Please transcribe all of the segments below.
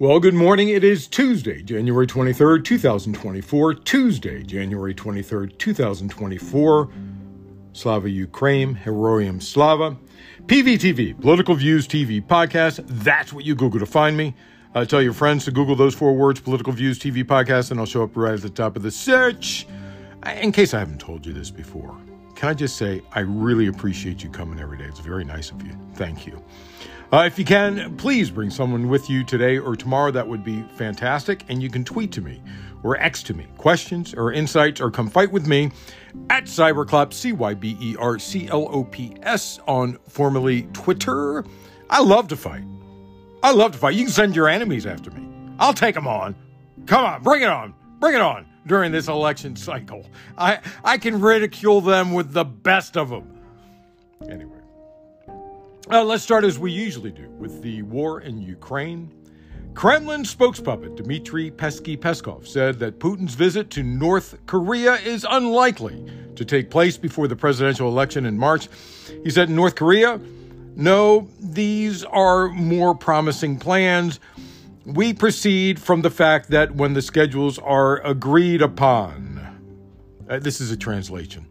Well, good morning. It is Tuesday, January 23rd, 2024. Tuesday, January 23rd, 2024. Slava Ukraine, Heroyam Slava. PVTV, Political Views TV Podcast. That's what you Google to find me. Uh, tell your friends to Google those four words, Political Views TV Podcast, and I'll show up right at the top of the search. In case I haven't told you this before, can I just say I really appreciate you coming every day? It's very nice of you. Thank you. Uh, if you can, please bring someone with you today or tomorrow. That would be fantastic. And you can tweet to me or X to me questions or insights or come fight with me at Cyberclops, C Y B E R C L O P S, on formerly Twitter. I love to fight. I love to fight. You can send your enemies after me. I'll take them on. Come on, bring it on. Bring it on during this election cycle. I, I can ridicule them with the best of them. Anyway. Uh, let's start as we usually do with the war in Ukraine. Kremlin spokespuppet Dmitry Pesky Peskov said that Putin's visit to North Korea is unlikely to take place before the presidential election in March. He said North Korea, no, these are more promising plans. We proceed from the fact that when the schedules are agreed upon, uh, this is a translation,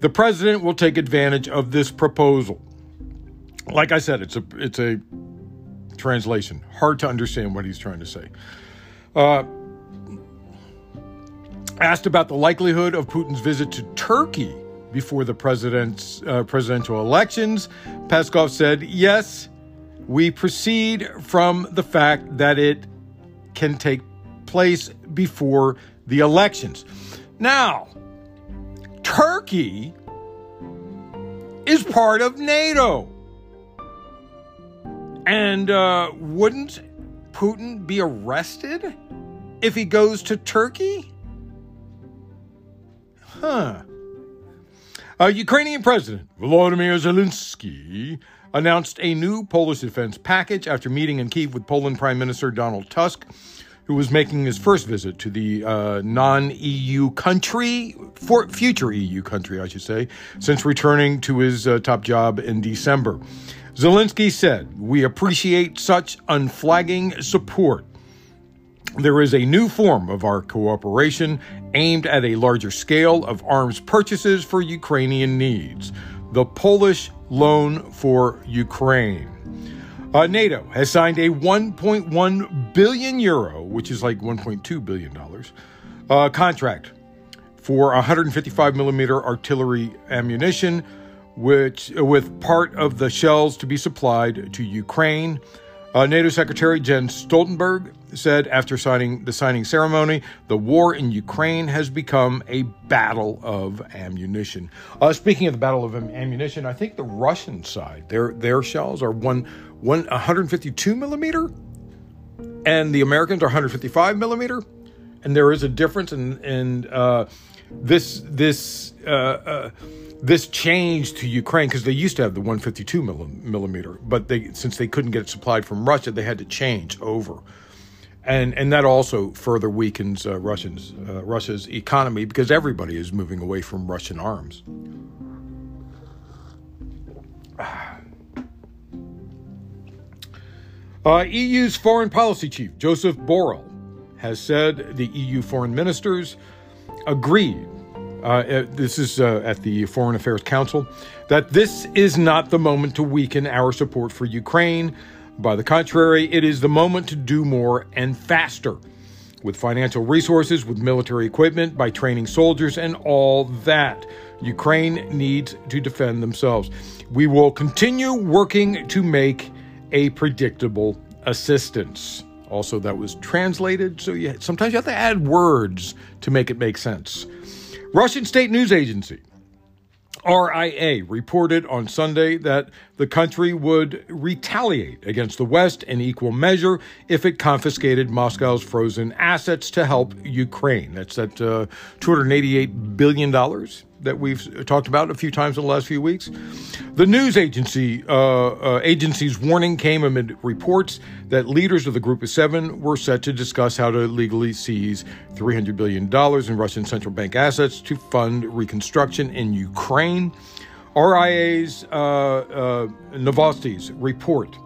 the president will take advantage of this proposal like I said, it's a it's a translation. Hard to understand what he's trying to say. Uh, asked about the likelihood of Putin's visit to Turkey before the president's uh, presidential elections, Peskov said, "Yes, we proceed from the fact that it can take place before the elections." Now, Turkey is part of NATO. And uh, wouldn't Putin be arrested if he goes to Turkey? Huh. Uh, Ukrainian President Volodymyr Zelensky announced a new Polish defense package after meeting in Kiev with Poland Prime Minister Donald Tusk, who was making his first visit to the uh, non EU country, for future EU country, I should say, since returning to his uh, top job in December. Zelensky said, We appreciate such unflagging support. There is a new form of our cooperation aimed at a larger scale of arms purchases for Ukrainian needs the Polish Loan for Ukraine. Uh, NATO has signed a 1.1 billion euro, which is like 1.2 billion dollars, uh, contract for 155 millimeter artillery ammunition which with part of the shells to be supplied to Ukraine. Uh, NATO Secretary Jens Stoltenberg said after signing the signing ceremony, the war in Ukraine has become a battle of ammunition. Uh, speaking of the battle of ammunition, I think the Russian side, their their shells are one one 152 millimeter, and the Americans are 155 millimeter, and there is a difference in in uh, this this. Uh, uh, this changed to Ukraine because they used to have the 152 millimeter, but they since they couldn't get it supplied from Russia, they had to change over, and and that also further weakens uh, Russians uh, Russia's economy because everybody is moving away from Russian arms. Uh, EU's foreign policy chief Joseph Borrell has said the EU foreign ministers agreed uh, this is uh, at the Foreign Affairs Council, that this is not the moment to weaken our support for Ukraine. By the contrary, it is the moment to do more and faster with financial resources, with military equipment, by training soldiers, and all that. Ukraine needs to defend themselves. We will continue working to make a predictable assistance. Also, that was translated, so you, sometimes you have to add words to make it make sense. Russian state news agency RIA reported on Sunday that the country would retaliate against the West in equal measure if it confiscated Moscow's frozen assets to help Ukraine. That's at uh, $288 billion that we've talked about a few times in the last few weeks. The news agency uh, uh, agency's warning came amid reports that leaders of the Group of Seven were set to discuss how to legally seize $300 billion in Russian central bank assets to fund reconstruction in Ukraine. RIA's uh, uh, Novosti's report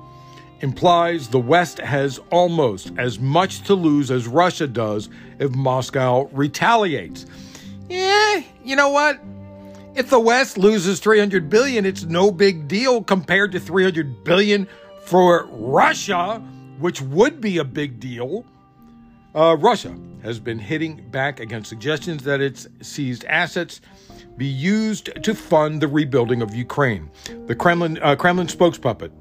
implies the West has almost as much to lose as Russia does if Moscow retaliates. Yeah, you know what? If the West loses 300 billion, it's no big deal compared to 300 billion for Russia, which would be a big deal. Uh, Russia has been hitting back against suggestions that its seized assets be used to fund the rebuilding of Ukraine. The Kremlin, uh, Kremlin spokespuppet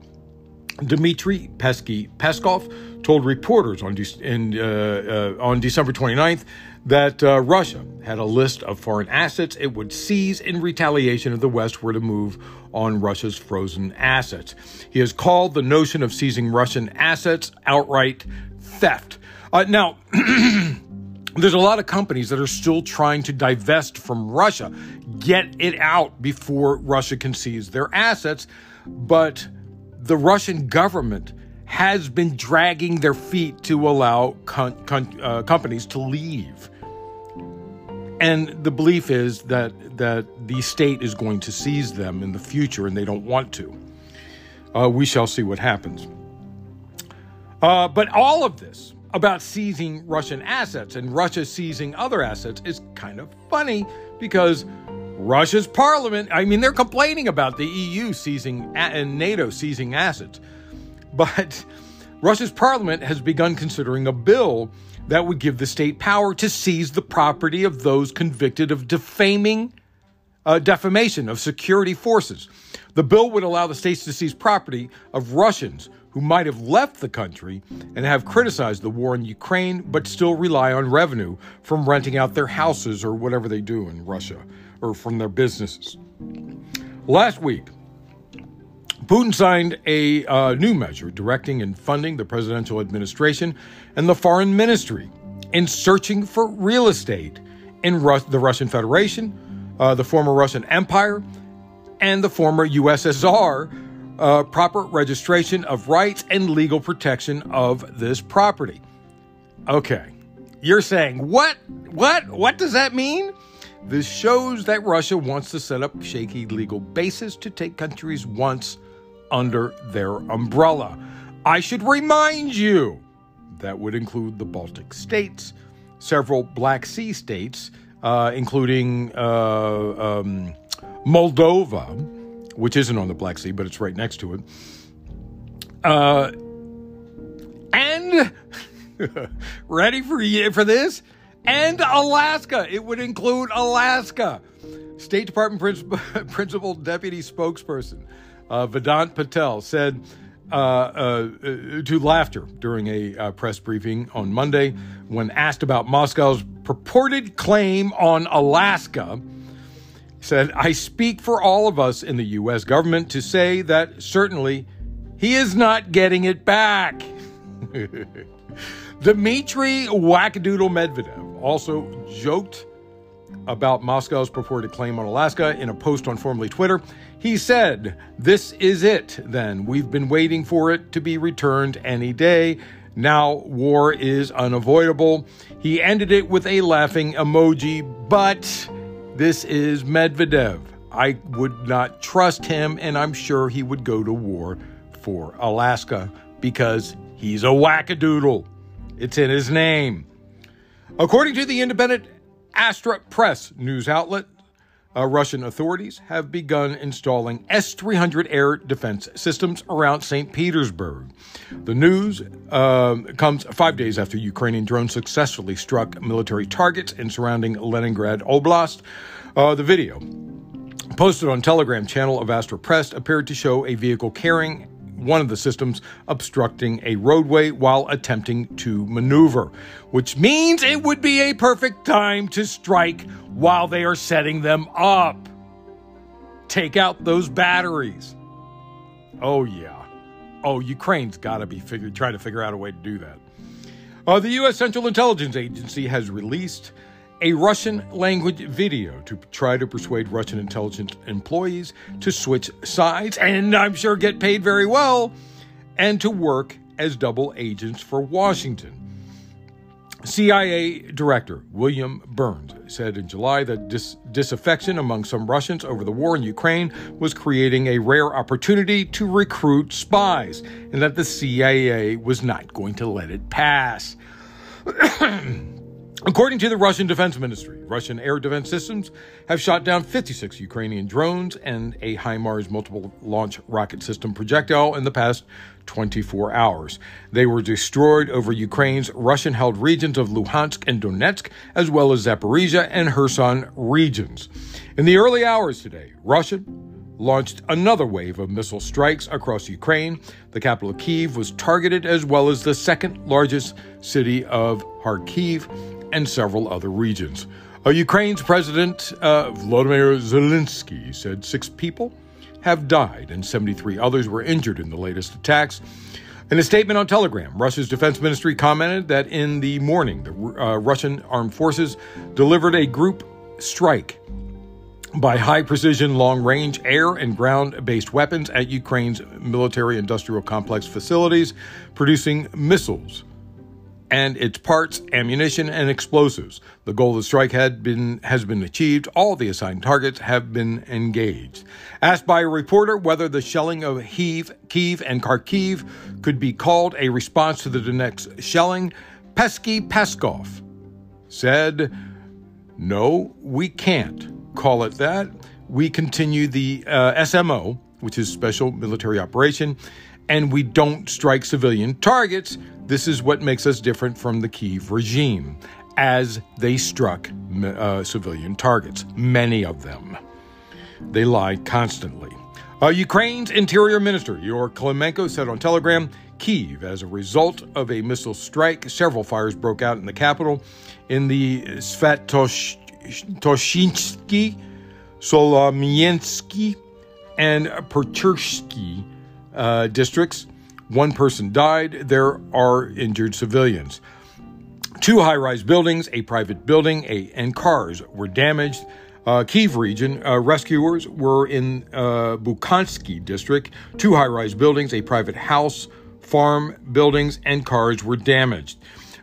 Dmitry Pesky Peskov told reporters on, De- in, uh, uh, on December 29th that uh, Russia had a list of foreign assets it would seize in retaliation if the West were to move on Russia's frozen assets. He has called the notion of seizing Russian assets outright theft. Uh, now, there's a lot of companies that are still trying to divest from Russia, get it out before Russia can seize their assets, but the Russian government has been dragging their feet to allow con- con- uh, companies to leave. And the belief is that that the state is going to seize them in the future, and they don't want to. Uh, we shall see what happens. Uh, but all of this about seizing Russian assets and Russia seizing other assets is kind of funny because Russia's parliament, I mean, they're complaining about the EU seizing and NATO seizing assets. But Russia's parliament has begun considering a bill that would give the state power to seize the property of those convicted of defaming, uh, defamation of security forces. The bill would allow the states to seize property of Russians who might have left the country and have criticized the war in Ukraine, but still rely on revenue from renting out their houses or whatever they do in Russia or from their businesses. Last week, Putin signed a uh, new measure directing and funding the presidential administration and the foreign ministry in searching for real estate in the Russian Federation, uh, the former Russian Empire, and the former USSR. Uh, proper registration of rights and legal protection of this property. Okay, you're saying what? What? What does that mean? This shows that Russia wants to set up shaky legal bases to take countries once under their umbrella. I should remind you that would include the Baltic states, several Black Sea states, uh, including uh, um, Moldova, which isn't on the Black Sea, but it's right next to it. Uh, and ready for for this? and Alaska. It would include Alaska. State Department Principal Deputy Spokesperson uh, Vedant Patel said uh, uh, to laughter during a uh, press briefing on Monday when asked about Moscow's purported claim on Alaska. Said, I speak for all of us in the U.S. government to say that certainly he is not getting it back. Dmitry Wackadoodle Medvedev also joked about Moscow's purported claim on Alaska in a post on formerly Twitter. He said, This is it, then. We've been waiting for it to be returned any day. Now war is unavoidable. He ended it with a laughing emoji, but this is Medvedev. I would not trust him, and I'm sure he would go to war for Alaska because he's a wackadoodle. It's in his name. According to the independent Astra Press news outlet, uh, Russian authorities have begun installing S 300 air defense systems around St. Petersburg. The news um, comes five days after Ukrainian drones successfully struck military targets in surrounding Leningrad Oblast. Uh, the video, posted on Telegram channel of Astra Press, appeared to show a vehicle carrying one of the systems obstructing a roadway while attempting to maneuver, which means it would be a perfect time to strike while they are setting them up. Take out those batteries. Oh, yeah. Oh, Ukraine's got to be figure, trying to figure out a way to do that. Uh, the U.S. Central Intelligence Agency has released a Russian language video to try to persuade Russian intelligence employees to switch sides and I'm sure get paid very well and to work as double agents for Washington. CIA Director William Burns said in July that dis- disaffection among some Russians over the war in Ukraine was creating a rare opportunity to recruit spies, and that the CIA was not going to let it pass. According to the Russian Defense Ministry, Russian air defense systems have shot down 56 Ukrainian drones and a HIMARS multiple launch rocket system projectile in the past 24 hours. They were destroyed over Ukraine's Russian held regions of Luhansk and Donetsk, as well as Zaporizhia and Kherson regions. In the early hours today, Russia launched another wave of missile strikes across Ukraine. The capital of Kiev was targeted, as well as the second largest city of Kharkiv and several other regions. Uh, Ukraine's President uh, Volodymyr Zelensky said six people have died and 73 others were injured in the latest attacks. In a statement on Telegram, Russia's defense ministry commented that in the morning, the uh, Russian armed forces delivered a group strike by high precision, long range air and ground based weapons at Ukraine's military industrial complex facilities, producing missiles and its parts, ammunition, and explosives. The goal of the strike had been, has been achieved. All the assigned targets have been engaged. Asked by a reporter whether the shelling of Kiev, Kiev and Kharkiv could be called a response to the next shelling, Pesky Peskov said, No, we can't call it that. We continue the uh, SMO, which is Special Military Operation, and we don't strike civilian targets. This is what makes us different from the Kiev regime, as they struck uh, civilian targets, many of them. They lied constantly. Uh, Ukraine's Interior Minister, Yor Klimenko, said on Telegram Kiev, as a result of a missile strike, several fires broke out in the capital. In the Svatoshinsky, Solomiansky, and Perchersky uh, districts. One person died. There are injured civilians. Two high rise buildings, a private building, a, and cars were damaged. Uh, Kiev region uh, rescuers were in uh, district. Two high rise buildings, a private house, farm buildings, and cars were damaged.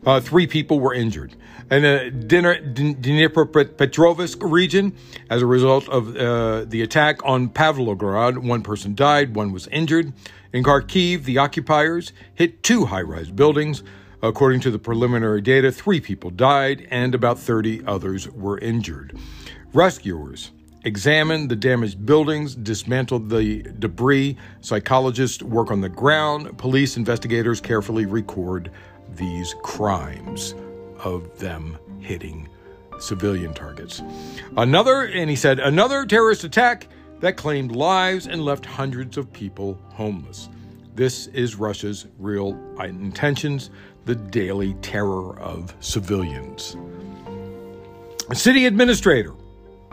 Uh, three people were injured. In the Dnipropetrovsk region, as a result of uh, the attack on Pavlograd, one person died, one was injured. In Kharkiv, the occupiers hit two high rise buildings. According to the preliminary data, three people died and about 30 others were injured. Rescuers examined the damaged buildings, dismantled the debris. Psychologists work on the ground. Police investigators carefully record these crimes of them hitting civilian targets. Another, and he said, another terrorist attack that claimed lives and left hundreds of people homeless. This is Russia's real intentions, the daily terror of civilians. City administrator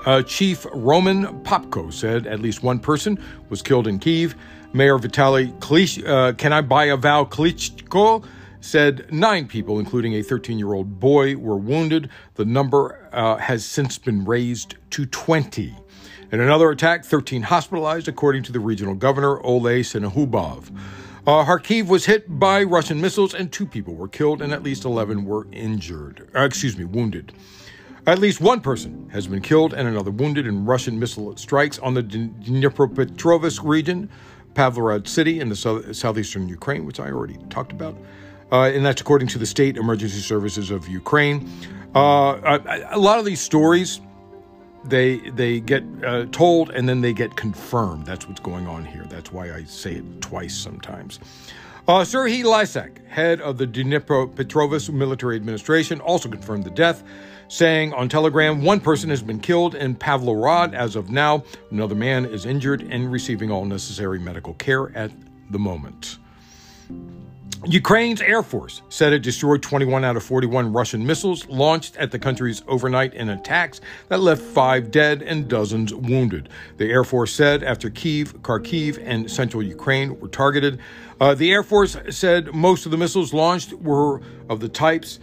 uh, Chief Roman Popko said at least one person was killed in Kiev. Mayor Vitaly Klitsch, uh, can I buy a vow Klitschko said nine people, including a 13 year old boy, were wounded. The number uh, has since been raised to 20. In another attack, 13 hospitalized, according to the regional governor, Oleh Syniehubov. Uh, Kharkiv was hit by Russian missiles, and two people were killed, and at least 11 were injured. Uh, excuse me, wounded. At least one person has been killed and another wounded in Russian missile strikes on the Dnipropetrovsk region, Pavlograd city in the southeastern Ukraine, which I already talked about uh, and that's according to the State Emergency Services of Ukraine. Uh, a, a, lot of these stories, they they get uh, told and then they get confirmed. That's what's going on here. That's why I say it twice sometimes. Uh, Serhiy Lysak, head of the Dnipropetrovsk military administration, also confirmed the death, saying on Telegram, one person has been killed in Pavlograd as of now. Another man is injured and receiving all necessary medical care at the moment. Ukraine's Air Force said it destroyed 21 out of 41 Russian missiles launched at the country's overnight in attacks that left five dead and dozens wounded. The Air Force said after Kiev, Kharkiv, and central Ukraine were targeted. Uh, the Air Force said most of the missiles launched were of the types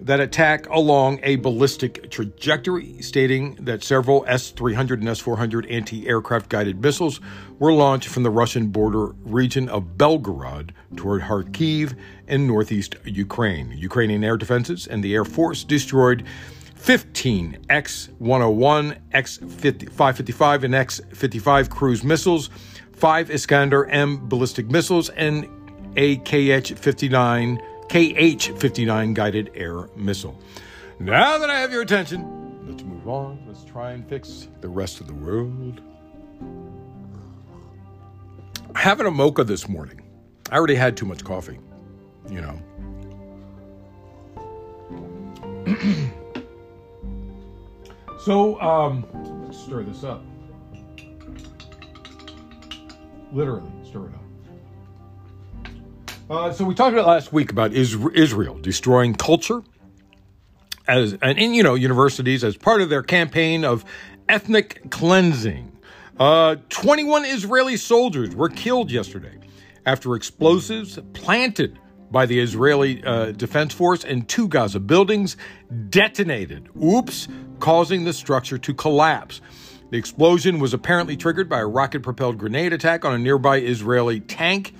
that attack along a ballistic trajectory, stating that several S 300 and S 400 anti aircraft guided missiles were launched from the Russian border region of Belgorod toward Kharkiv in northeast Ukraine. Ukrainian air defenses and the Air Force destroyed 15 X 101, X 555, and X 55 cruise missiles, five Iskander M ballistic missiles, and a KH 59 KH 59 guided air missile. Now that I have your attention, let's move on. Let's try and fix the rest of the world. Having a mocha this morning. I already had too much coffee, you know. so, um, let's stir this up. Literally, stir it up. Uh, so we talked about last week about Israel destroying culture as and in you know universities as part of their campaign of ethnic cleansing. Uh, 21 Israeli soldiers were killed yesterday after explosives planted by the Israeli uh, Defense Force in two Gaza buildings detonated. Oops, causing the structure to collapse. The explosion was apparently triggered by a rocket propelled grenade attack on a nearby Israeli tank.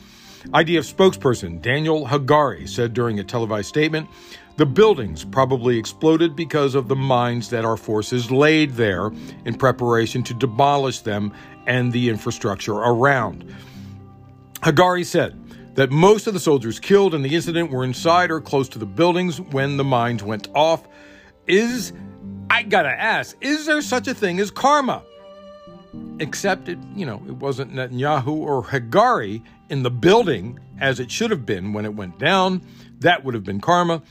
IDF spokesperson Daniel Hagari said during a televised statement the buildings probably exploded because of the mines that our forces laid there in preparation to demolish them and the infrastructure around. Hagari said that most of the soldiers killed in the incident were inside or close to the buildings when the mines went off. Is, I gotta ask, is there such a thing as karma? Except it, you know, it wasn't Netanyahu or Hagari in the building as it should have been when it went down. That would have been karma.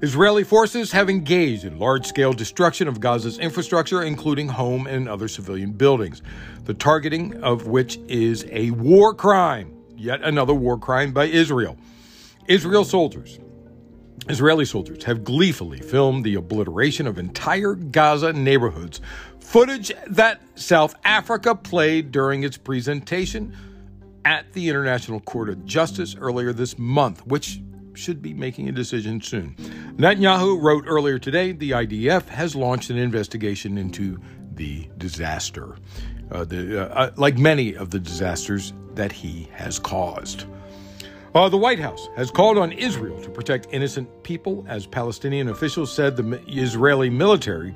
Israeli forces have engaged in large scale destruction of Gaza's infrastructure, including home and other civilian buildings, the targeting of which is a war crime, yet another war crime by Israel. Israel soldiers, Israeli soldiers, have gleefully filmed the obliteration of entire Gaza neighborhoods, footage that South Africa played during its presentation at the International Court of Justice earlier this month, which should be making a decision soon. Netanyahu wrote earlier today the IDF has launched an investigation into the disaster, uh, the, uh, uh, like many of the disasters that he has caused. Uh, the White House has called on Israel to protect innocent people as Palestinian officials said the Israeli military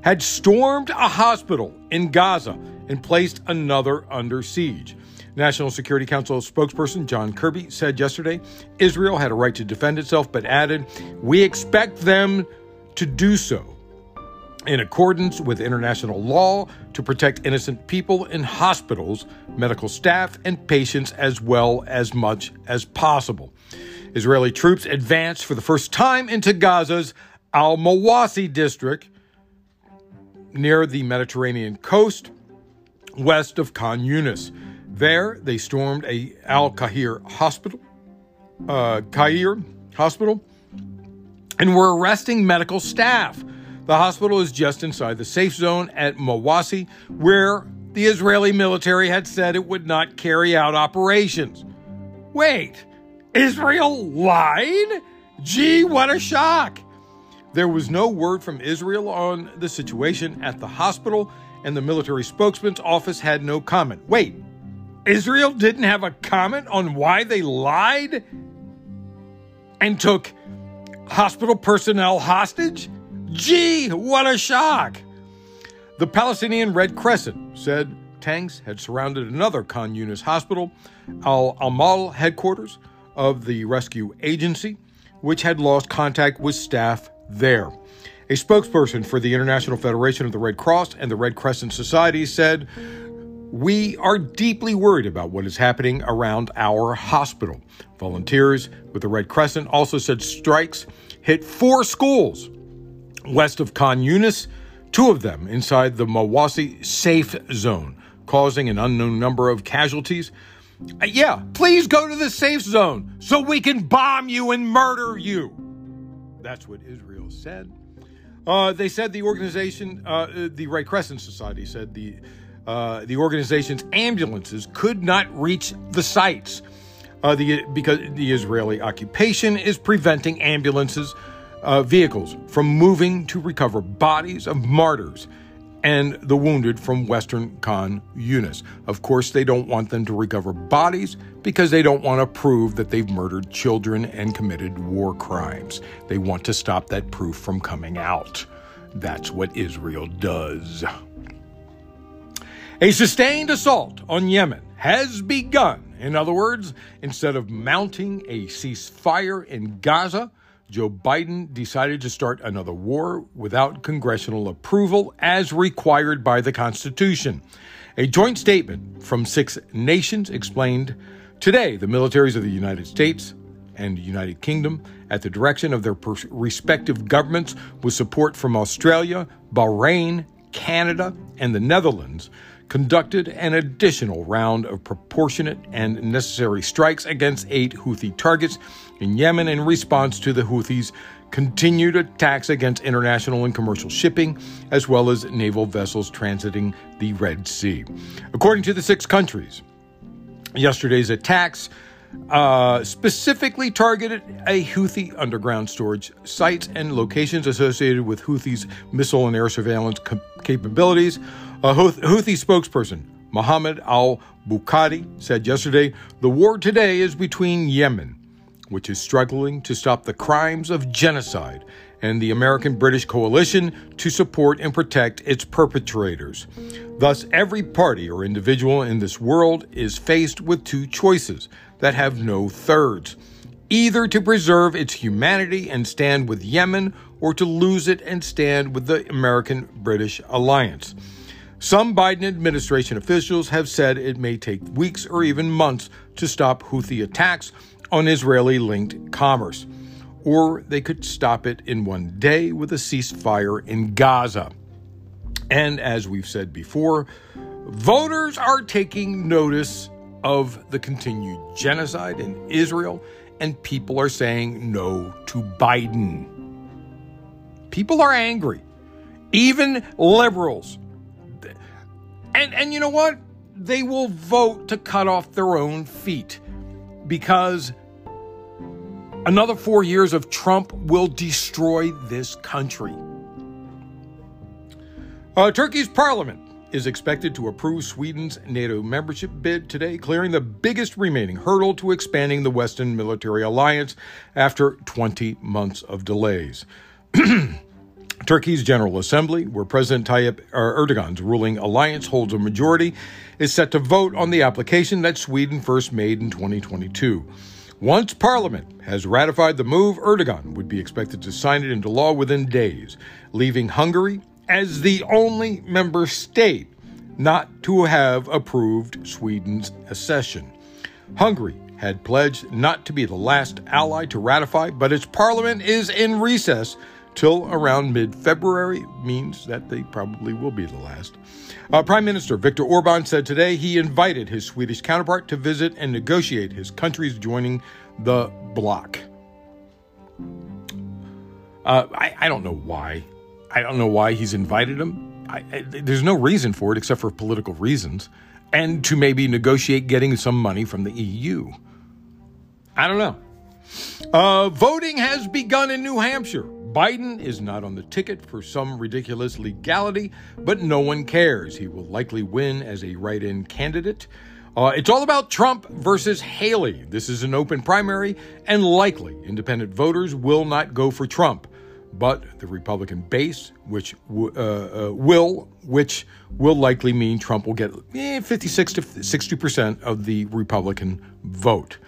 had stormed a hospital in Gaza and placed another under siege. National Security Council spokesperson John Kirby said yesterday Israel had a right to defend itself, but added, We expect them to do so in accordance with international law to protect innocent people in hospitals, medical staff, and patients as well as much as possible. Israeli troops advanced for the first time into Gaza's Al Mawasi district near the Mediterranean coast west of Khan Yunis. There, they stormed a Al Kahir hospital, uh, Kahir hospital, and were arresting medical staff. The hospital is just inside the safe zone at Mawasi, where the Israeli military had said it would not carry out operations. Wait, Israel lied? Gee, what a shock! There was no word from Israel on the situation at the hospital, and the military spokesman's office had no comment. Wait, Israel didn't have a comment on why they lied and took hospital personnel hostage? Gee, what a shock! The Palestinian Red Crescent said tanks had surrounded another Khan Yunis hospital, Al Amal headquarters of the rescue agency, which had lost contact with staff there. A spokesperson for the International Federation of the Red Cross and the Red Crescent Society said we are deeply worried about what is happening around our hospital. Volunteers with the Red Crescent also said strikes hit four schools west of Khan Yunis, two of them inside the Mawasi safe zone, causing an unknown number of casualties. Uh, yeah, please go to the safe zone so we can bomb you and murder you. That's what Israel said. Uh, they said the organization, uh, the Red Crescent Society said the uh, the organization's ambulances could not reach the sites uh, the, because the Israeli occupation is preventing ambulances uh, vehicles from moving to recover bodies of martyrs and the wounded from Western Khan Yunis. Of course, they don't want them to recover bodies because they don't want to prove that they've murdered children and committed war crimes. They want to stop that proof from coming out. That's what Israel does. A sustained assault on Yemen has begun. In other words, instead of mounting a ceasefire in Gaza, Joe Biden decided to start another war without congressional approval as required by the Constitution. A joint statement from six nations explained today the militaries of the United States and United Kingdom, at the direction of their respective governments, with support from Australia, Bahrain, Canada, and the Netherlands, conducted an additional round of proportionate and necessary strikes against eight Houthi targets in Yemen in response to the Houthis' continued attacks against international and commercial shipping, as well as naval vessels transiting the Red Sea. According to the six countries, yesterday's attacks uh, specifically targeted a Houthi underground storage sites and locations associated with Houthis' missile and air surveillance capabilities. A Houthi spokesperson, Mohammed al Bukhaiti, said yesterday the war today is between Yemen which is struggling to stop the crimes of genocide, and the American British coalition to support and protect its perpetrators. Thus, every party or individual in this world is faced with two choices that have no thirds either to preserve its humanity and stand with Yemen, or to lose it and stand with the American British alliance. Some Biden administration officials have said it may take weeks or even months to stop Houthi attacks on Israeli linked commerce. Or they could stop it in one day with a ceasefire in Gaza. And as we've said before, voters are taking notice of the continued genocide in Israel, and people are saying no to Biden. People are angry, even liberals. And, and you know what? They will vote to cut off their own feet because another four years of Trump will destroy this country. Uh, Turkey's parliament is expected to approve Sweden's NATO membership bid today, clearing the biggest remaining hurdle to expanding the Western military alliance after 20 months of delays. Turkey's General Assembly, where President Tayyip er-, Erdogan's ruling alliance holds a majority, is set to vote on the application that Sweden first made in 2022. Once Parliament has ratified the move, Erdogan would be expected to sign it into law within days, leaving Hungary as the only member state not to have approved Sweden's accession. Hungary had pledged not to be the last ally to ratify, but its parliament is in recess till around mid February, means that they probably will be the last. Uh, Prime Minister Viktor Orban said today he invited his Swedish counterpart to visit and negotiate his country's joining the bloc. Uh, I, I, don't know why. I don't know why he's invited him. I, I, there's no reason for it except for political reasons and to maybe negotiate getting some money from the EU. I don't know. Uh, voting has begun in New Hampshire. Biden is not on the ticket for some ridiculous legality, but no one cares. He will likely win as a write in candidate. Uh, it's all about Trump versus Haley. This is an open primary, and likely independent voters will not go for Trump. But the Republican base, which uh, uh, will, which will likely mean Trump will get eh, 56 to 60 percent of the Republican vote.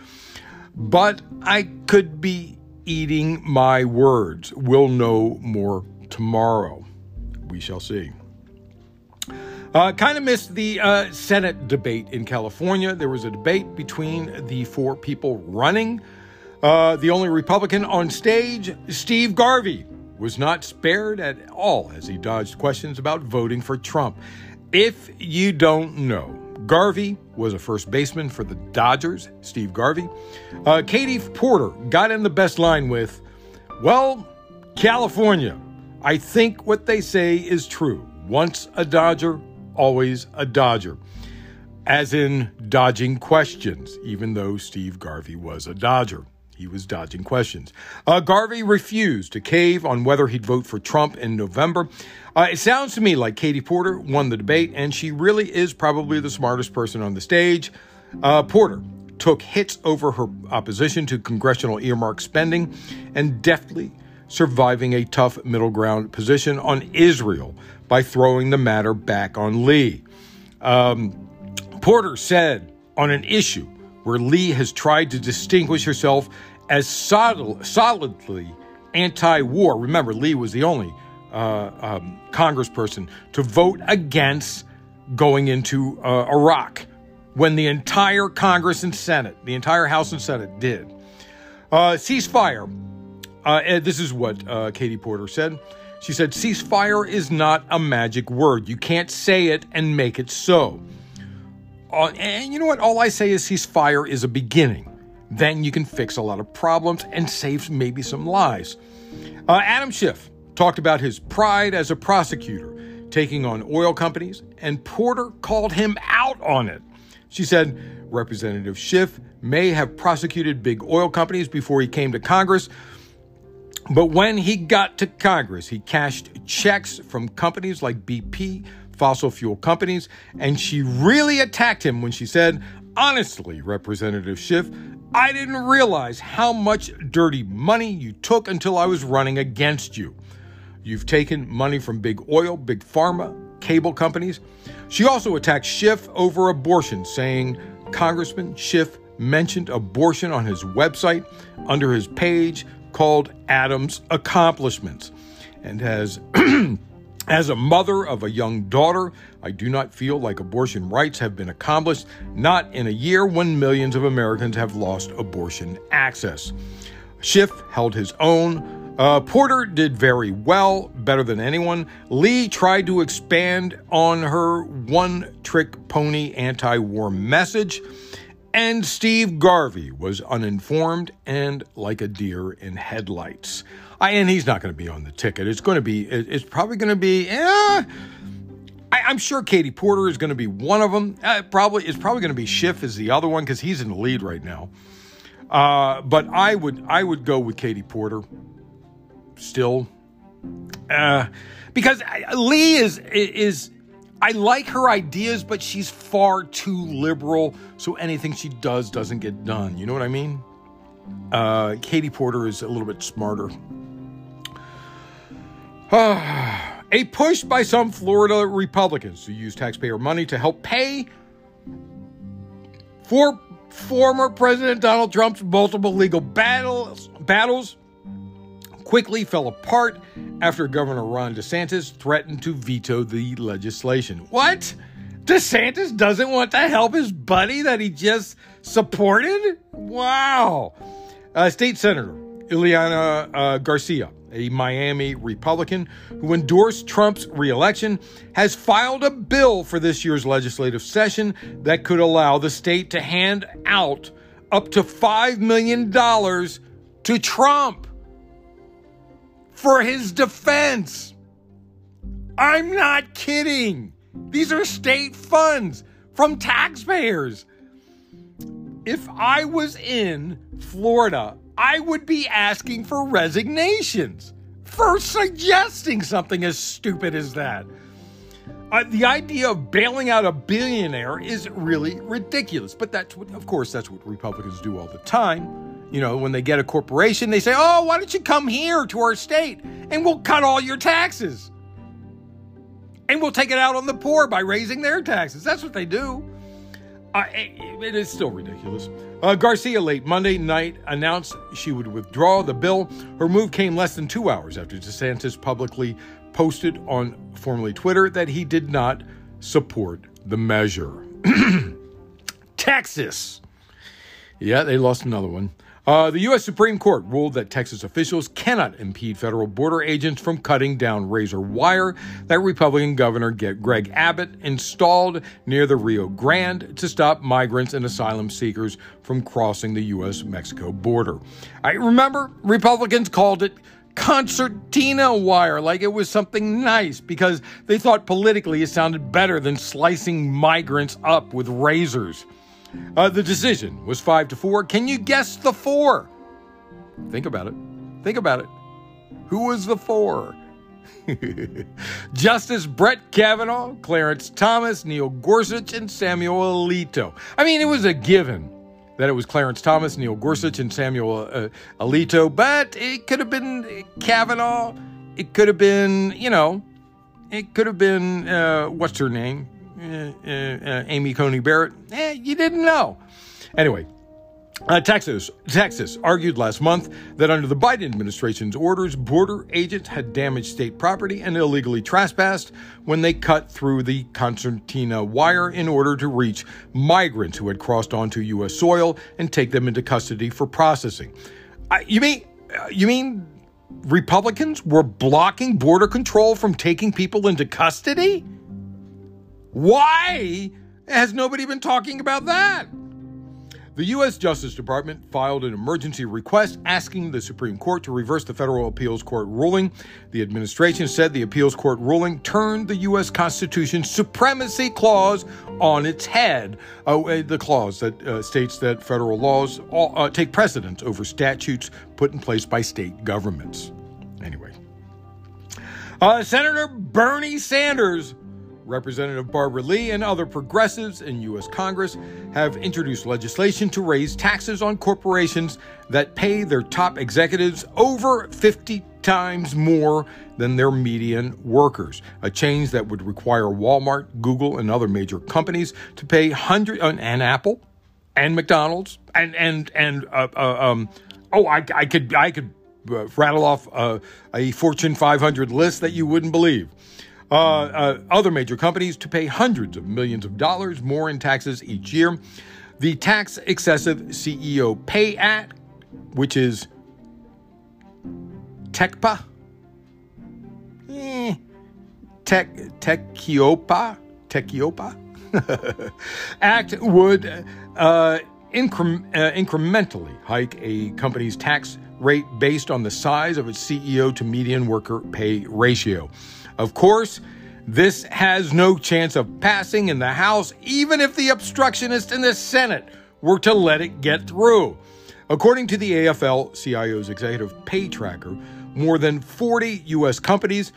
But I could be eating my words. We'll know more tomorrow. We shall see. Uh, kind of missed the uh, Senate debate in California. There was a debate between the four people running. Uh, the only Republican on stage, Steve Garvey, was not spared at all as he dodged questions about voting for Trump. If you don't know, Garvey was a first baseman for the Dodgers, Steve Garvey. Uh, Katie Porter got in the best line with, Well, California, I think what they say is true. Once a Dodger, always a Dodger. As in dodging questions, even though Steve Garvey was a Dodger. He was dodging questions. Uh, Garvey refused to cave on whether he'd vote for Trump in November. Uh, it sounds to me like Katie Porter won the debate, and she really is probably the smartest person on the stage. Uh, Porter took hits over her opposition to congressional earmark spending and deftly surviving a tough middle ground position on Israel by throwing the matter back on Lee. Um, Porter said on an issue where Lee has tried to distinguish herself as solid, solidly anti war. Remember, Lee was the only uh, um, congressperson to vote against going into uh, Iraq when the entire Congress and Senate, the entire House and Senate did. Uh, ceasefire. Uh, this is what uh, Katie Porter said. She said, ceasefire is not a magic word. You can't say it and make it so. Uh, and you know what? All I say is ceasefire is a beginning. Then you can fix a lot of problems and save maybe some lives. Uh, Adam Schiff talked about his pride as a prosecutor taking on oil companies, and Porter called him out on it. She said Representative Schiff may have prosecuted big oil companies before he came to Congress, but when he got to Congress, he cashed checks from companies like BP, fossil fuel companies, and she really attacked him when she said, Honestly, Representative Schiff, I didn't realize how much dirty money you took until I was running against you. You've taken money from big oil, big pharma, cable companies. She also attacked Schiff over abortion, saying Congressman Schiff mentioned abortion on his website under his page called Adams Accomplishments. And as as a mother of a young daughter, I do not feel like abortion rights have been accomplished, not in a year when millions of Americans have lost abortion access. Schiff held his own uh, Porter did very well, better than anyone. Lee tried to expand on her one trick pony anti war message. And Steve Garvey was uninformed and like a deer in headlights. I, and he's not going to be on the ticket. It's going to be, it's probably going to be, eh, I, am sure Katie Porter is going to be one of them. Uh, probably, it's probably going to be Schiff is the other one because he's in the lead right now. Uh, but I would, I would go with Katie Porter still. Uh, because Lee is is I like her ideas, but she's far too liberal, so anything she does doesn't get done. You know what I mean? Uh, Katie Porter is a little bit smarter. a push by some Florida Republicans to use taxpayer money to help pay for former President Donald Trump's multiple legal battles battles quickly fell apart after Governor Ron DeSantis threatened to veto the legislation. What? DeSantis doesn't want to help his buddy that he just supported? Wow. Uh, State Senator Ileana uh, Garcia, a Miami Republican who endorsed Trump's reelection, has filed a bill for this year's legislative session that could allow the state to hand out up to $5 million to Trump for his defense. I'm not kidding. These are state funds from taxpayers. If I was in Florida, I would be asking for resignations for suggesting something as stupid as that. Uh, the idea of bailing out a billionaire is really ridiculous, but that's what, of course, that's what Republicans do all the time. You know, when they get a corporation, they say, oh, why don't you come here to our state and we'll cut all your taxes? And we'll take it out on the poor by raising their taxes. That's what they do. Uh, it is still ridiculous. Uh, Garcia, late Monday night, announced she would withdraw the bill. Her move came less than two hours after DeSantis publicly posted on formerly Twitter that he did not support the measure. Texas. Yeah, they lost another one. Uh, the U.S. Supreme Court ruled that Texas officials cannot impede federal border agents from cutting down razor wire that Republican Governor Greg Abbott installed near the Rio Grande to stop migrants and asylum seekers from crossing the U.S. Mexico border. I remember Republicans called it concertina wire like it was something nice because they thought politically it sounded better than slicing migrants up with razors. Uh, the decision was five to four. Can you guess the four? Think about it. Think about it. Who was the four? Justice Brett Kavanaugh, Clarence Thomas, Neil Gorsuch, and Samuel Alito. I mean, it was a given that it was Clarence Thomas, Neil Gorsuch, and Samuel uh, Alito, but it could have been Kavanaugh. It could have been, you know, it could have been, uh, what's her name? Uh, uh, uh Amy Coney Barrett. Eh, you didn't know. Anyway, uh, Texas, Texas argued last month that under the Biden administration's orders, border agents had damaged state property and illegally trespassed when they cut through the concertina wire in order to reach migrants who had crossed onto U.S. soil and take them into custody for processing. Uh, you mean you mean Republicans were blocking border control from taking people into custody? Why has nobody been talking about that? The U.S. Justice Department filed an emergency request asking the Supreme Court to reverse the federal appeals court ruling. The administration said the appeals court ruling turned the U.S. Constitution's supremacy clause on its head. Uh, uh, the clause that uh, states that federal laws all, uh, take precedence over statutes put in place by state governments. Anyway, uh, Senator Bernie Sanders Representative Barbara Lee and other progressives in U.S. Congress have introduced legislation to raise taxes on corporations that pay their top executives over 50 times more than their median workers, a change that would require Walmart, Google, and other major companies to pay hundred uh, and Apple and McDonald's and and and uh, uh, um, oh, I, I could I could uh, rattle off uh, a Fortune 500 list that you wouldn't believe uh, uh, other major companies to pay hundreds of millions of dollars more in taxes each year. The Tax Excessive CEO Pay Act, which is TECPA, eh, Tech Techiopa, Techiopa Act would uh, incre- uh, incrementally hike a company's tax rate based on the size of its CEO to median worker pay ratio. Of course, this has no chance of passing in the House, even if the obstructionists in the Senate were to let it get through. According to the AFL CIO's executive pay tracker, more than 40 U.S. companies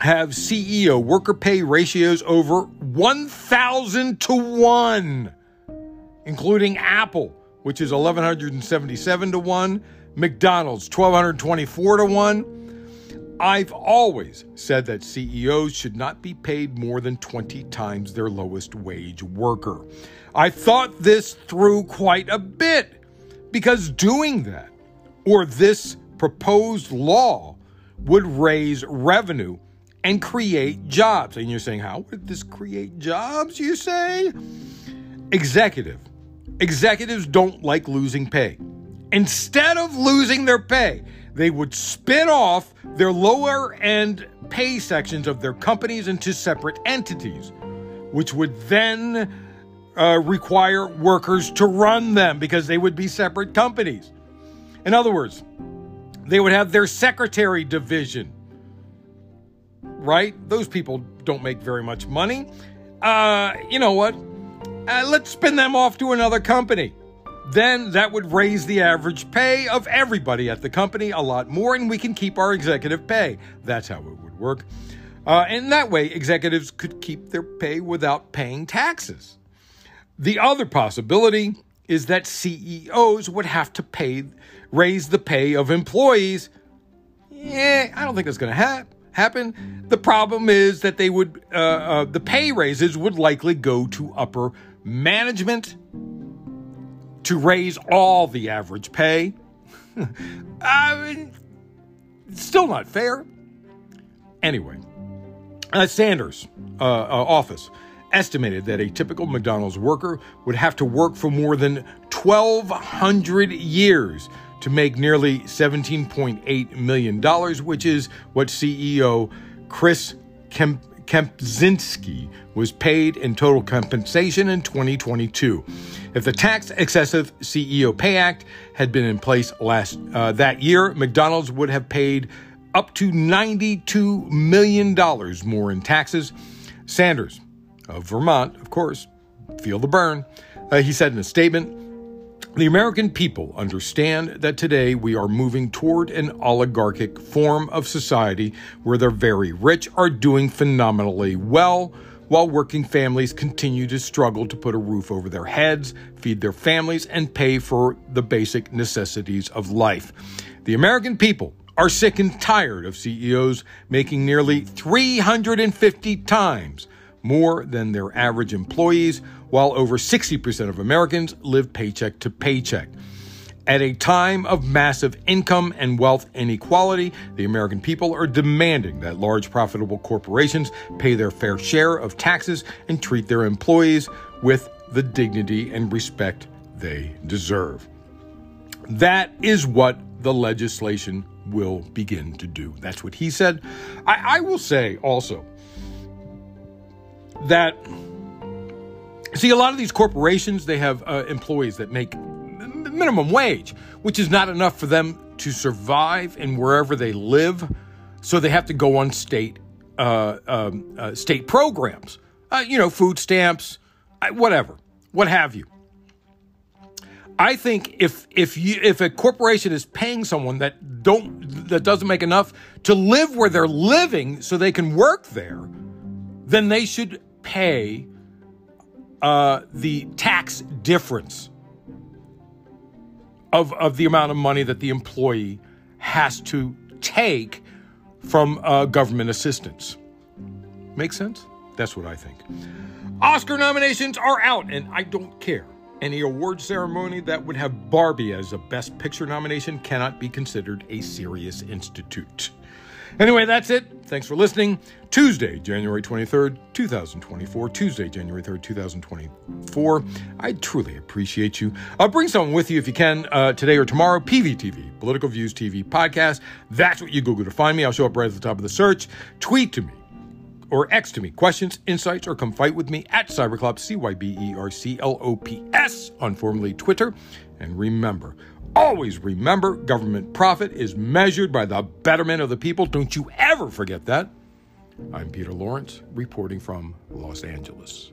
have CEO worker pay ratios over 1,000 to 1, including Apple, which is 1,177 to 1, McDonald's, 1,224 to 1, I've always said that CEOs should not be paid more than 20 times their lowest wage worker. I thought this through quite a bit because doing that, or this proposed law, would raise revenue and create jobs. And you're saying, how would this create jobs, you say? Executive. Executives don't like losing pay. Instead of losing their pay, they would spin off their lower end pay sections of their companies into separate entities, which would then uh, require workers to run them because they would be separate companies. In other words, they would have their secretary division, right? Those people don't make very much money. Uh, you know what? Uh, let's spin them off to another company then that would raise the average pay of everybody at the company a lot more, and we can keep our executive pay. That's how it would work. Uh, and that way, executives could keep their pay without paying taxes. The other possibility is that CEOs would have to pay, raise the pay of employees. Yeah, I don't think that's going to ha- happen. The problem is that they would, uh, uh, the pay raises would likely go to upper management to raise all the average pay. I mean, still not fair. Anyway, uh, Sanders' uh, uh, office estimated that a typical McDonald's worker would have to work for more than 1,200 years to make nearly $17.8 million, which is what CEO Chris Kemp Kempczinski was paid in total compensation in 2022. If the Tax Excessive CEO Pay Act had been in place last uh, that year, McDonald's would have paid up to $92 million more in taxes. Sanders of Vermont, of course, feel the burn. Uh, he said in a statement, The American people understand that today we are moving toward an oligarchic form of society where the very rich are doing phenomenally well, while working families continue to struggle to put a roof over their heads, feed their families, and pay for the basic necessities of life. The American people are sick and tired of CEOs making nearly 350 times more than their average employees, while over 60% of Americans live paycheck to paycheck. At a time of massive income and wealth inequality, the American people are demanding that large profitable corporations pay their fair share of taxes and treat their employees with the dignity and respect they deserve. That is what the legislation will begin to do. That's what he said. I, I will say also that see a lot of these corporations they have uh, employees that make minimum wage which is not enough for them to survive in wherever they live. So they have to go on state uh, um, uh, state programs. Uh, you know food stamps whatever what have you. I think if if you if a corporation is paying someone that don't that doesn't make enough to live where they're living so they can work there, then they should pay uh, the tax difference of, of the amount of money that the employee has to take from uh, government assistance. Make sense? That's what I think. Oscar nominations are out, and I don't care. Any award ceremony that would have Barbie as a Best Picture nomination cannot be considered a serious institute. Anyway, that's it. Thanks for listening. Tuesday, January 23rd, 2024. Tuesday, January 3rd, 2024. I truly appreciate you. Uh, bring someone with you if you can uh, today or tomorrow. PVTV, Political Views TV podcast. That's what you Google to find me. I'll show up right at the top of the search. Tweet to me or X to me questions, insights, or come fight with me at Cyberclops, C Y B E R C L O P S, on formerly Twitter. And remember, Always remember government profit is measured by the betterment of the people. Don't you ever forget that. I'm Peter Lawrence, reporting from Los Angeles.